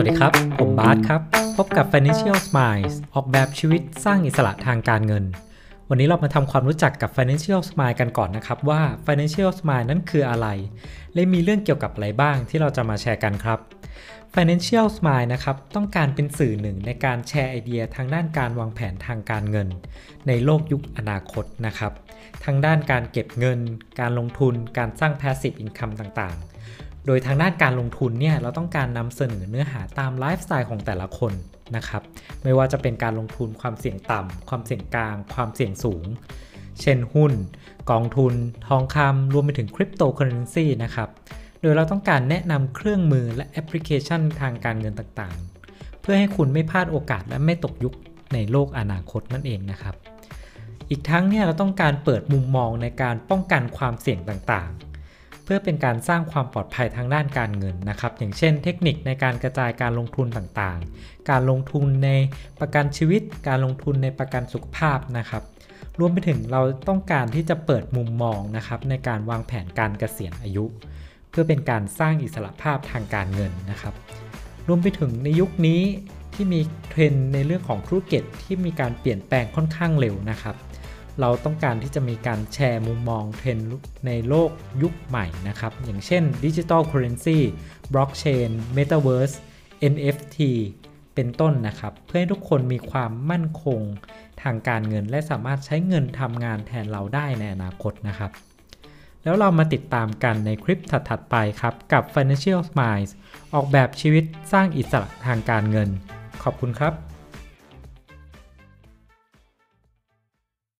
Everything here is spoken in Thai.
าร์ตครับ พบกับ Financial Smiles ออกแบบชีวิตสร้างอิสระทางการเงิน วันนี้เรามาทำความรู้จักกับ Financial Smile กันก่อนนะครับว่า Financial Smile นั้นคืออะไร และมีเรื่องเกี่ยวกับอะไรบ้างที่เราจะมาแชร์กันครับ Financial Smile นะครับต้องการเป็นสื่อหนึ่งในการแชร์ไอเดียทางด้านการวางแผนทางการเงิน ในโลกยุคอนาคตนะครับทางด้านการเก็บเงิน การลงทุน การสร้าง Passive Income ต่างๆ โดยทางด้านการลงทุนเนี่ยเราต้องการนำเสนอเนื้อหาตามไลฟ์สไตล์ของแต่ละคนนะครับไม่ว่าจะเป็นการลงทุนความเสี่ยงต่ำความเสี่ยงกลาง ความเสี่ยงสูง เช่นหุ้น กองทุน ทองคำรวมไปถึงคริปโตเคอเรนซีนะครับโดยเราต้องการแนะนำเครื่องมือและแอปพลิเคชันทางการเงินต่างๆ เพื่อให้คุณไม่พลาดโอกาสและไม่ตกยุคในโลกอนาคตนั่นเองนะครับ อีกทั้งเนี่ยเราต้องการเปิดมุมมองในการป้องกันความเสี่ยงต่างๆ พื่อเป็นการสร้างความปลอดภัยทางด้านการเงินนะครับ อย่างเช่น เทคนิคในการกระจายการลงทุนต่างๆ การลงทุนในประกันชีวิต การลงทุนในประกันสุขภาพนะครับ รวมไปถึงเราต้องการที่จะเปิดมุมมองนะครับในการวางแผนการเกษียณอายุ เพื่อเป็นการสร้างอิสระภาพทางการเงินนะครับ รวมไปถึงในยุคนี้ที่มีเทรนในเรื่องของธุรกิจที่มีการเปลี่ยนแปลงค่อนข้างเร็วนะครับ เราต้องการที่จะมีการแชร์มุมมองเทรนด์ในโลกยุคใหม่นะครับ อย่างเช่น digital currency บล็อกเชนเมตาเวิร์ส NFT เป็นต้นนะครับ เพื่อให้ทุกคนมีความมั่นคงทางการเงิน และสามารถใช้เงินทำงานแทนเราได้ในอนาคตนะครับ แล้วเรามาติดตามกันในคลิปถัด ๆ ไปครับ กับ Financial Miles ออกแบบชีวิตสร้างอิสระทางการเงิน ขอบคุณครับ